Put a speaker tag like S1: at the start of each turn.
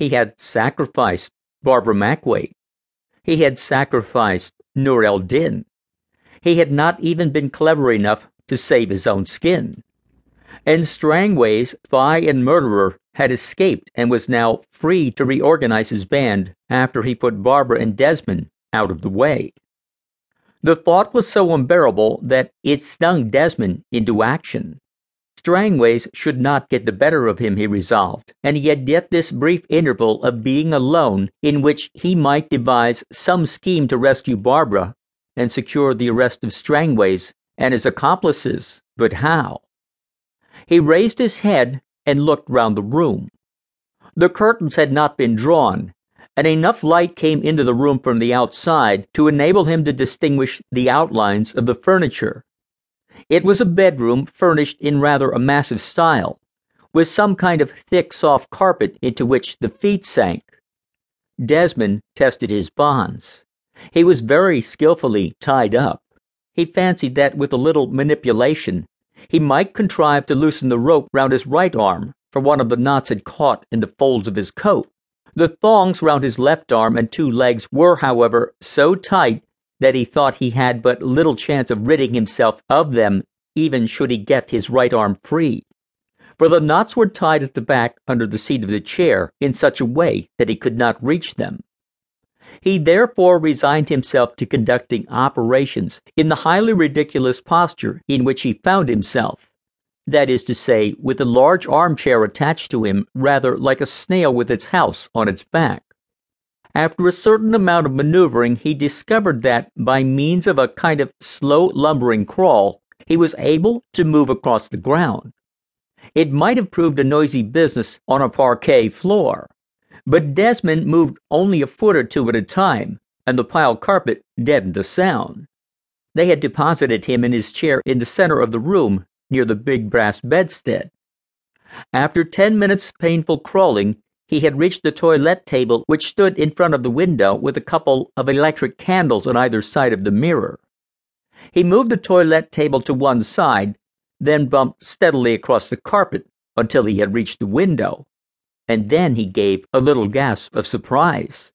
S1: He had sacrificed Barbara Mackwayte. He had sacrificed Nur el Din. He had not even been clever enough to save his own skin. And Strangway's spy and murderer had escaped and was now free to reorganize his band after he put Barbara and Desmond out of the way. The thought was so unbearable that it stung Desmond into action. Strangways should not get the better of him, he resolved, and he had yet this brief interval of being alone in which he might devise some scheme to rescue Barbara and secure the arrest of Strangways and his accomplices. But how? He raised his head and looked round the room. The curtains had not been drawn, and enough light came into the room from the outside to enable him to distinguish the outlines of the furniture. It was a bedroom furnished in rather a massive style, with some kind of thick, soft carpet into which the feet sank. Desmond tested his bonds. He was very skillfully tied up. He fancied that with a little manipulation, he might contrive to loosen the rope round his right arm, for one of the knots had caught in the folds of his coat. The thongs round his left arm and two legs were, however, so tight that he thought he had but little chance of ridding himself of them even should he get his right arm free. For the knots were tied at the back under the seat of the chair in such a way that he could not reach them. He therefore resigned himself to conducting operations in the highly ridiculous posture in which he found himself that is to say, with a large armchair attached to him, rather like a snail with its house on its back. After a certain amount of maneuvering, he discovered that, by means of a kind of slow lumbering crawl, he was able to move across the ground. It might have proved a noisy business on a parquet floor, but Desmond moved only a foot or two at a time, and the pile carpet deadened the sound. They had deposited him in his chair in the center of the room, near the big brass bedstead. After ten minutes' painful crawling, he had reached the toilet table which stood in front of the window with a couple of electric candles on either side of the mirror. He moved the toilet table to one side, then bumped steadily across the carpet until he had reached the window, and then he gave a little gasp of surprise.